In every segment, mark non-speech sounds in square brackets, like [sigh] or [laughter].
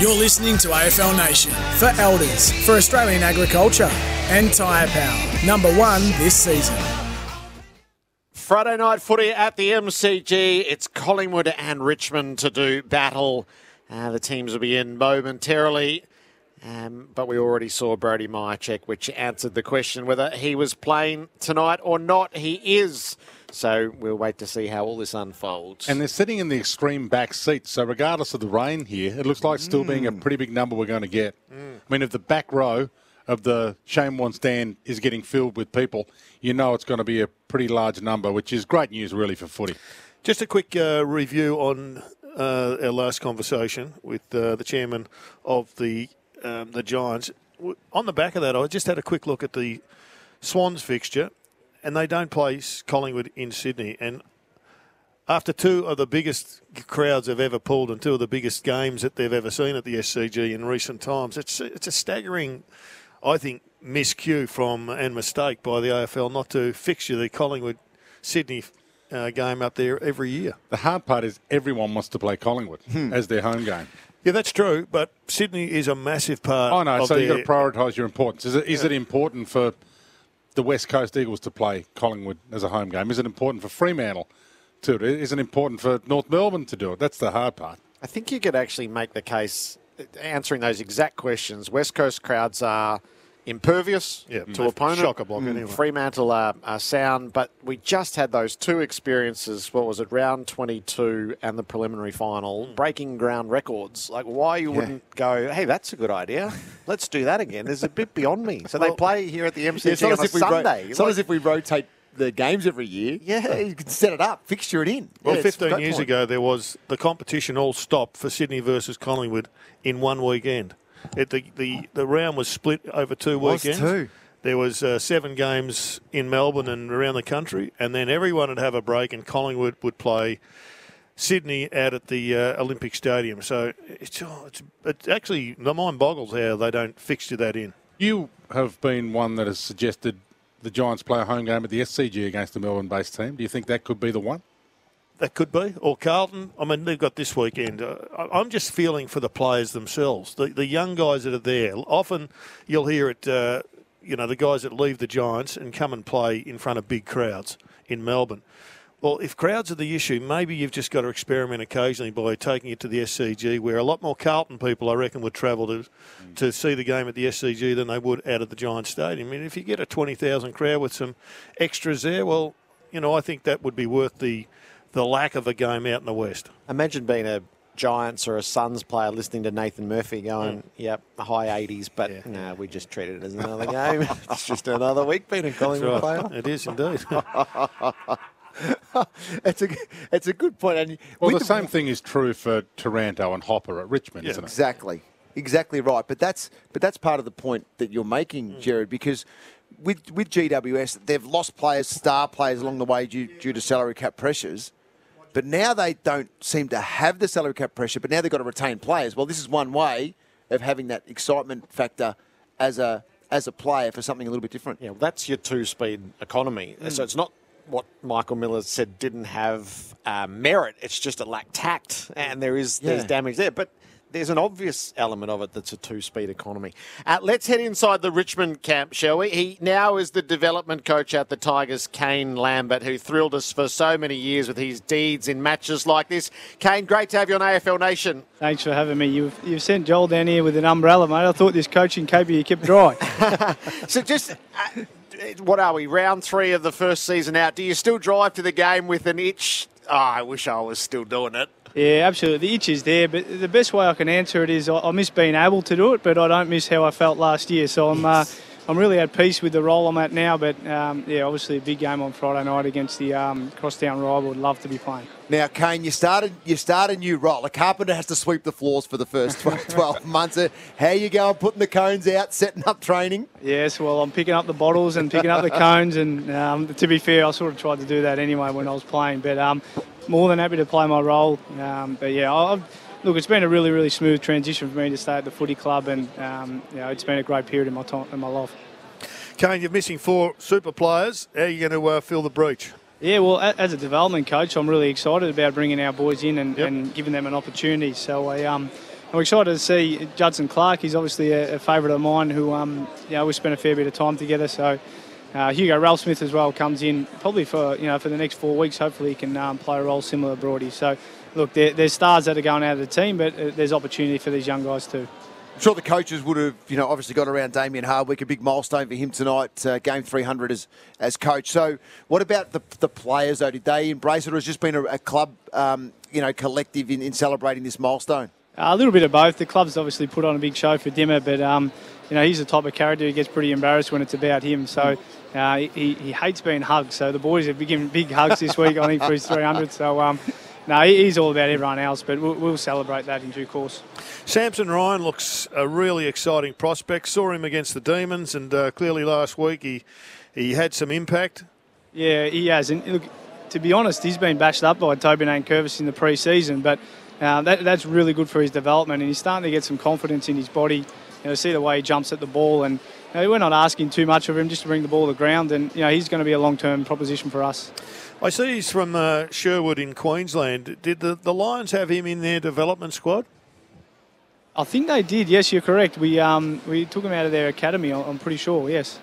You're listening to AFL Nation for Elders, for Australian agriculture, and Tyre Power. Number one this season. Friday night footy at the MCG. It's Collingwood and Richmond to do battle. Uh, the teams will be in momentarily. Um, but we already saw Brody Mihocek, which answered the question whether he was playing tonight or not. He is. So we'll wait to see how all this unfolds. And they're sitting in the extreme back seat, so regardless of the rain here, it looks like still being a pretty big number we're going to get. I mean, if the back row of the Shane Warne stand is getting filled with people, you know it's going to be a pretty large number, which is great news really for footy. Just a quick uh, review on uh, our last conversation with uh, the chairman of the um, the Giants. On the back of that, I just had a quick look at the Swans fixture, and they don't play Collingwood in Sydney. And after two of the biggest crowds they've ever pulled and two of the biggest games that they've ever seen at the SCG in recent times, it's it's a staggering, I think, miscue from and mistake by the AFL not to fixture the Collingwood Sydney uh, game up there every year. The hard part is everyone wants to play Collingwood as their home game. Yeah, that's true, but Sydney is a massive part. Oh know, so you've got to prioritise your importance. Is it is it important for the West Coast Eagles to play Collingwood as a home game? Is it important for Fremantle to do it? Is it important for North Melbourne to do it? That's the hard part. I think you could actually make the case answering those exact questions. West Coast crowds are impervious Yeah, to opponent. chock-a-block anyway. Fremantle are, are sound, but we just had those two experiences. What was it, round 22 and the preliminary final, Hmm. breaking ground records. Like, why you wouldn't go, hey, that's a good idea. [laughs] Let's do that again. It's a bit beyond me. So they play here at the Yeah, MCG it's not on as a if we ro- Sunday. it's not as if we rotate the games every year. Yeah. you can set it up, fixture it in. Well, Yeah, 15 years point. ago, there was the competition all stopped for Sydney versus Collingwood in one weekend. It, the, the, the round was split over two Was weekends. too. There was uh, seven games in Melbourne and around the country, and then everyone would have a break, and Collingwood would play Sydney out at the uh, Olympic Stadium. So it's, oh, it's, it's actually, the mind boggles how they don't fixture that in. You have been one that has suggested the Giants play a home game at the SCG against the Melbourne-based team. Do you think that could be the one? That could be. Or Carlton. I mean, they've got this weekend. Uh, I'm just feeling for the players themselves, the, the young guys that are there. Often you'll hear it, uh, you know, the guys that leave the Giants and come and play in front of big crowds in Melbourne. Well, if crowds are the issue, maybe you've just got to experiment occasionally by taking it to the SCG, where a lot more Carlton people, I reckon, would travel to to see the game at the SCG than they would out of the Giants Stadium. I mean, if you get a 20,000 crowd with some extras there, well, you know, I think that would be worth the the lack of a game out in the West. Imagine being a Giants or a Suns player listening to Nathan Murphy going, yep, high 80s, but no, we just treat it as another game. [laughs] it's just another week being a Collingwood player. It is indeed. [laughs] It's a it's a good point. And Well, with the same thing is true for Taranto and Hopper at Richmond, isn't it? Exactly, exactly right. But that's but that's part of the point that you're making, Mm. Jared, because with with GWS, they've lost players, star players along the way due, due to salary cap pressures. But now they don't seem to have the salary cap pressure. But now they've got to retain players. Well, this is one way of having that excitement factor as a as a player for something a little bit different. Yeah, well, that's your two-speed economy. So it's not what Michael Miller said didn't have uh, merit. It's just it lacked tact, and there is there's damage there. But there's an obvious element of it that's a two-speed economy. Uh, let's head inside the Richmond camp, shall we? He now is the development coach at the Tigers, Kane Lambert, who thrilled us for so many years with his deeds in matches like this. Kane, great to have you on AFL Nation. Thanks for having me. You've, you've sent Joel down here with an umbrella, mate. I thought this coaching cape you kept dry. [laughs] So just. Uh, what are we? Round three of the first season out. Do you still drive to the game with an itch? Oh, I wish I was still doing it. Yeah, absolutely. The itch is there, but the best way I can answer it is I, miss being able to do it, but I don't miss how I felt last year. So I'm uh, I'm really at peace with the role I'm at now. But um, yeah, obviously a big game on Friday night against the um, crosstown rival. Would love to be playing. Now, Kane, you started you start a new role. A carpenter has to sweep the floors for the first [laughs] 12, 12 months. Uh, How you going? Putting the cones out, setting up training. Yes, well, I'm picking up the bottles and picking up the cones, and um, to be fair, I sort of tried to do that anyway when I was playing. But um, more than happy to play my role. Um, but yeah, I've, look, it's been a really, really smooth transition for me to stay at the footy club, and um, you know, it's been a great period in my time in my life. Kane, you're missing four super players. How are you going to uh, fill the breach? Yeah, well, as a development coach, I'm really excited about bringing our boys in and, Yep. and giving them an opportunity. So I, um, I'm excited to see Judson Clarke. He's obviously a, a favourite of mine who, um, you know, we spent a fair bit of time together. So uh, Hugo Ralphsmith as well comes in probably for, you know, for the next four weeks. Hopefully he can um, play a role similar to Brody. So, look, there, there's stars that are going out of the team, but uh, there's opportunity for these young guys too. I'm sure the coaches would have, you know, obviously got around Damien Hardwick, a big milestone for him tonight, uh, game 300 as as coach. So, what about the the players though? Did they embrace it, or has it just been a, a club, um, you know, collective in, in celebrating this milestone? Uh, a little bit of both. The club's obviously put on a big show for Dimmer, but um, you know he's the type of character who gets pretty embarrassed when it's about him. So uh, he, he hates being hugged. So the boys have been giving big hugs this week, I think, for his 300. So um, no, he's all about everyone else, but we'll, we'll celebrate that in due course. Samson Ryan looks a really exciting prospect. Saw him against the Demons, and uh, clearly last week he he had some impact. Yeah, he has. And look, to be honest, he's been bashed up by Toby Nankervis in the pre-season, but uh, that, that's really good for his development, and he's starting to get some confidence in his body. You know, see the way he jumps at the ball, and you know, we're not asking too much of him just to bring the ball to the ground, and you know he's going to be a long-term proposition for us. I see he's from uh, Sherwood in Queensland. Did the, the Lions have him in their development squad? I think they did. Yes, you're correct. We um, we took him out of their academy. I'm pretty sure. Yes.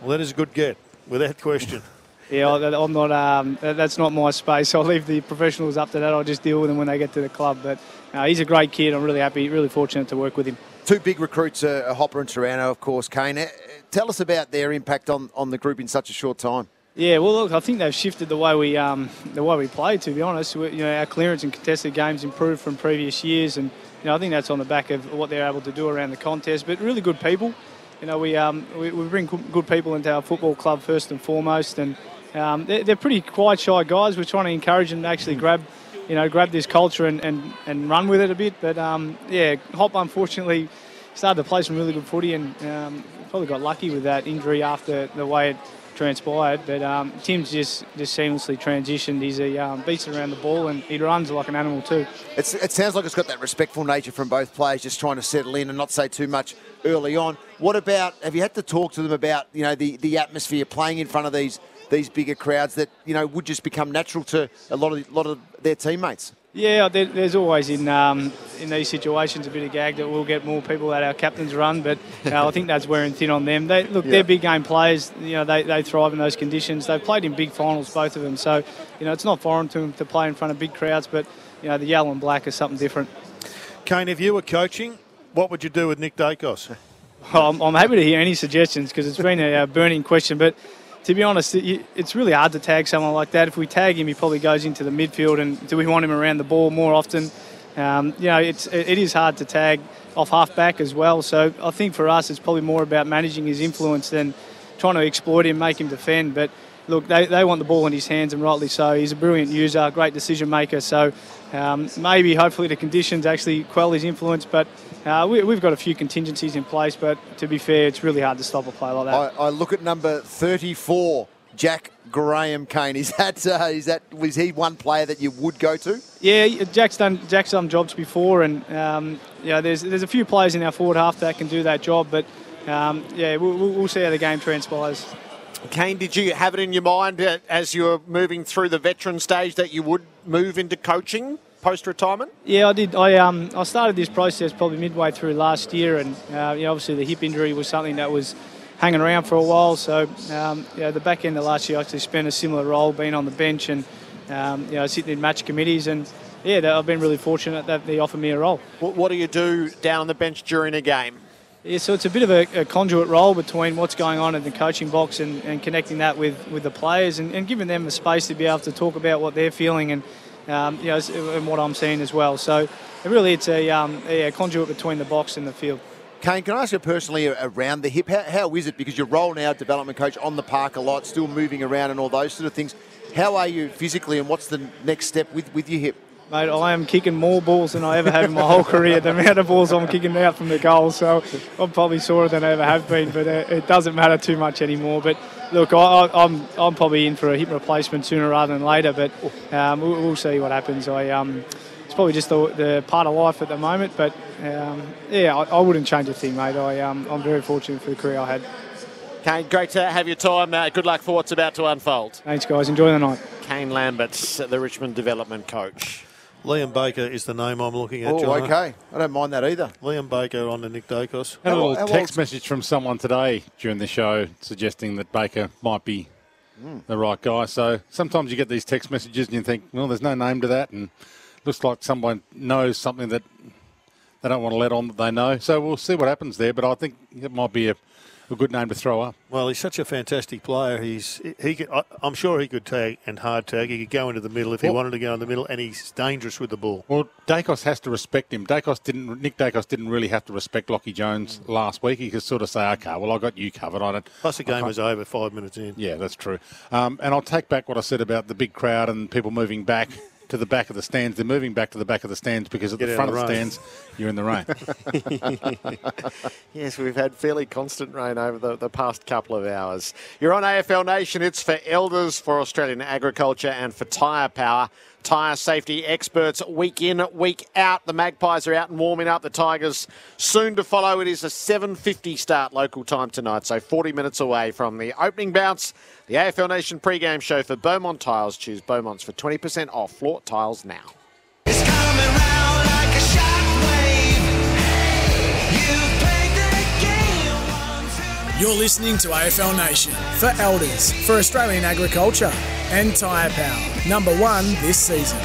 Well, that is a good get, without question. [laughs] Yeah, I- I'm not. Um, that's not my space. [laughs] I'll leave the professionals up to that. I'll just deal with them when they get to the club. But uh, he's a great kid. I'm really happy, really fortunate to work with him. Two big recruits, uh, Hopper and Taranto, of course. Kane, Uh, tell us about their impact on, on the group in such a short time. Yeah, well, look, I think they've shifted the way we um, the way we play. To be honest, we, you know, our clearance and contested games improved from previous years, and you know, I think that's on the back of what they're able to do around the contest. But really good people. You know, we um, we, we bring good people into our football club first and foremost, and um, they're, they're pretty quiet, shy guys. We're trying to encourage them to actually grab. You know, grab this culture and, and, and run with it a bit. But um, yeah, Hop unfortunately started to play some really good footy and um, probably got lucky with that injury after the way it transpired. But um, Tim's just, just seamlessly transitioned. He's a um, beast around the ball and he runs like an animal too. It's, it sounds like it's got that respectful nature from both players, just trying to settle in and not say too much early on. What about, have you had to talk to them about, you know, the, the atmosphere playing in front of these these bigger crowds that, you know, would just become natural to a lot of, a lot of their teammates? Yeah, there, there's always in um, in these situations a bit of gag that we'll get more people at our captain's run, but uh, I think that's wearing thin on them. They, look, they're big game players. You know, they, they thrive in those conditions. They've played in big finals, both of them. So, you know, it's not foreign to them to play in front of big crowds, but you know, the yellow and black is something different. Kane, if you were coaching, what would you do with Nick Daicos? [laughs] I'm, I'm happy to hear any suggestions because it's been a, uh burning question. But to be honest, it, it's really hard to tag someone like that. If we tag him, he probably goes into the midfield. And do we want him around the ball more often? Um, you know, it's it it is hard to tag off half back as well. So I think for us, it's probably more about managing his influence than trying to exploit him, make him defend. But look, they, they want the ball in his hands, and rightly so. He's a brilliant user, great decision maker. So um, maybe, hopefully, the conditions actually quell his influence. But uh, we, we've got a few contingencies in place. But to be fair, it's really hard to stop a player like that. I, I look at number 34, Jack Graham Kane. Is that, uh, is that, was he one player that you would go to? Yeah, Jack's done Jack's done jobs before, and um, yeah, there's there's a few players in our forward half that can do that job. But um, yeah, we'll, we'll we'll see how the game transpires. Kane, did you have it in your mind uh, as you were moving through the veteran stage that you would move into coaching post retirement? Yeah, I did. I um I started this process probably midway through last year, and uh, you know, obviously the hip injury was something that was hanging around for a while. So um, yeah, the back end of last year, I actually spent a similar role, being on the bench and um, you know sitting in match committees, and yeah, I've been really fortunate that they offered me a role. What, what do you do down on the bench during a game? Yeah, so it's a bit of a, a conduit role between what's going on in the coaching box and, and connecting that with, with the players and, and giving them the space to be able to talk about what they're feeling and um, you know and what I'm seeing as well. So really it's a, um, a conduit between the box and the field. Kane, can I ask you personally around the hip? How, how is it? Because you're role now development coach on the park a lot, still moving around and all those sort of things. How are you physically, and what's the next step with, with your hip? Mate, I am kicking more balls than I ever have in my whole career. The amount of balls I'm kicking out from the goal, so I'm probably sorer than I ever have been. But uh, it doesn't matter too much anymore. But look, I, I, I'm I'm probably in for a hip replacement sooner rather than later. But um, we'll, we'll see what happens. I um, it's probably just the, the part of life at the moment. But um, yeah, I, I wouldn't change a thing, mate. I um, I'm very fortunate for the career I had. Kane, great to have your time. Uh, good luck for what's about to unfold. Thanks, guys. Enjoy the night. Kane Lambert, the Richmond development coach. Liam Baker is the name I'm looking at. Oh, John. okay. I don't mind that either. Liam Baker on the Nick Daicos. Had a little how text message from someone today during the show suggesting that Baker might be hmm. the right guy. So sometimes you get these text messages and you think, well, there's no name to that, and looks like someone knows something that they don't want to let on that they know. So we'll see what happens there. But I think it might be a, a good name to throw up. Well, he's such a fantastic player. He's he. Could, I, I'm sure he could tag and hard tag. He could go into the middle if he wanted to go in the middle, and he's dangerous with the ball. Well, Daicos has to respect him. Daicos didn't. Nick Daicos didn't really have to respect Lockie Jones last week. He could sort of say, "Okay, well, I got you covered. I don't." Plus, the game was over five minutes in. Yeah, that's true. Um, and I'll take back what I said about the big crowd and people moving back to the back of the stands. They're moving back to the back of the stands because at Get the front of of the the rain. stands, you're in the rain. [laughs] Yes, we've had fairly constant rain over the, the past couple of hours. You're on AFL Nation. It's for elders, for Australian agriculture, and for tyre power. Tyre safety experts week in, week out. The Magpies are out and warming up. The Tigers soon to follow. It is a 7.50 start local time tonight, so 40 minutes away from the opening bounce. The AFL Nation pre-game show for Beaumont Tiles. Choose Beaumont's for 20% off floor tiles now. You're listening to AFL Nation for elders, for Australian agriculture, and tyre power. Number one this season.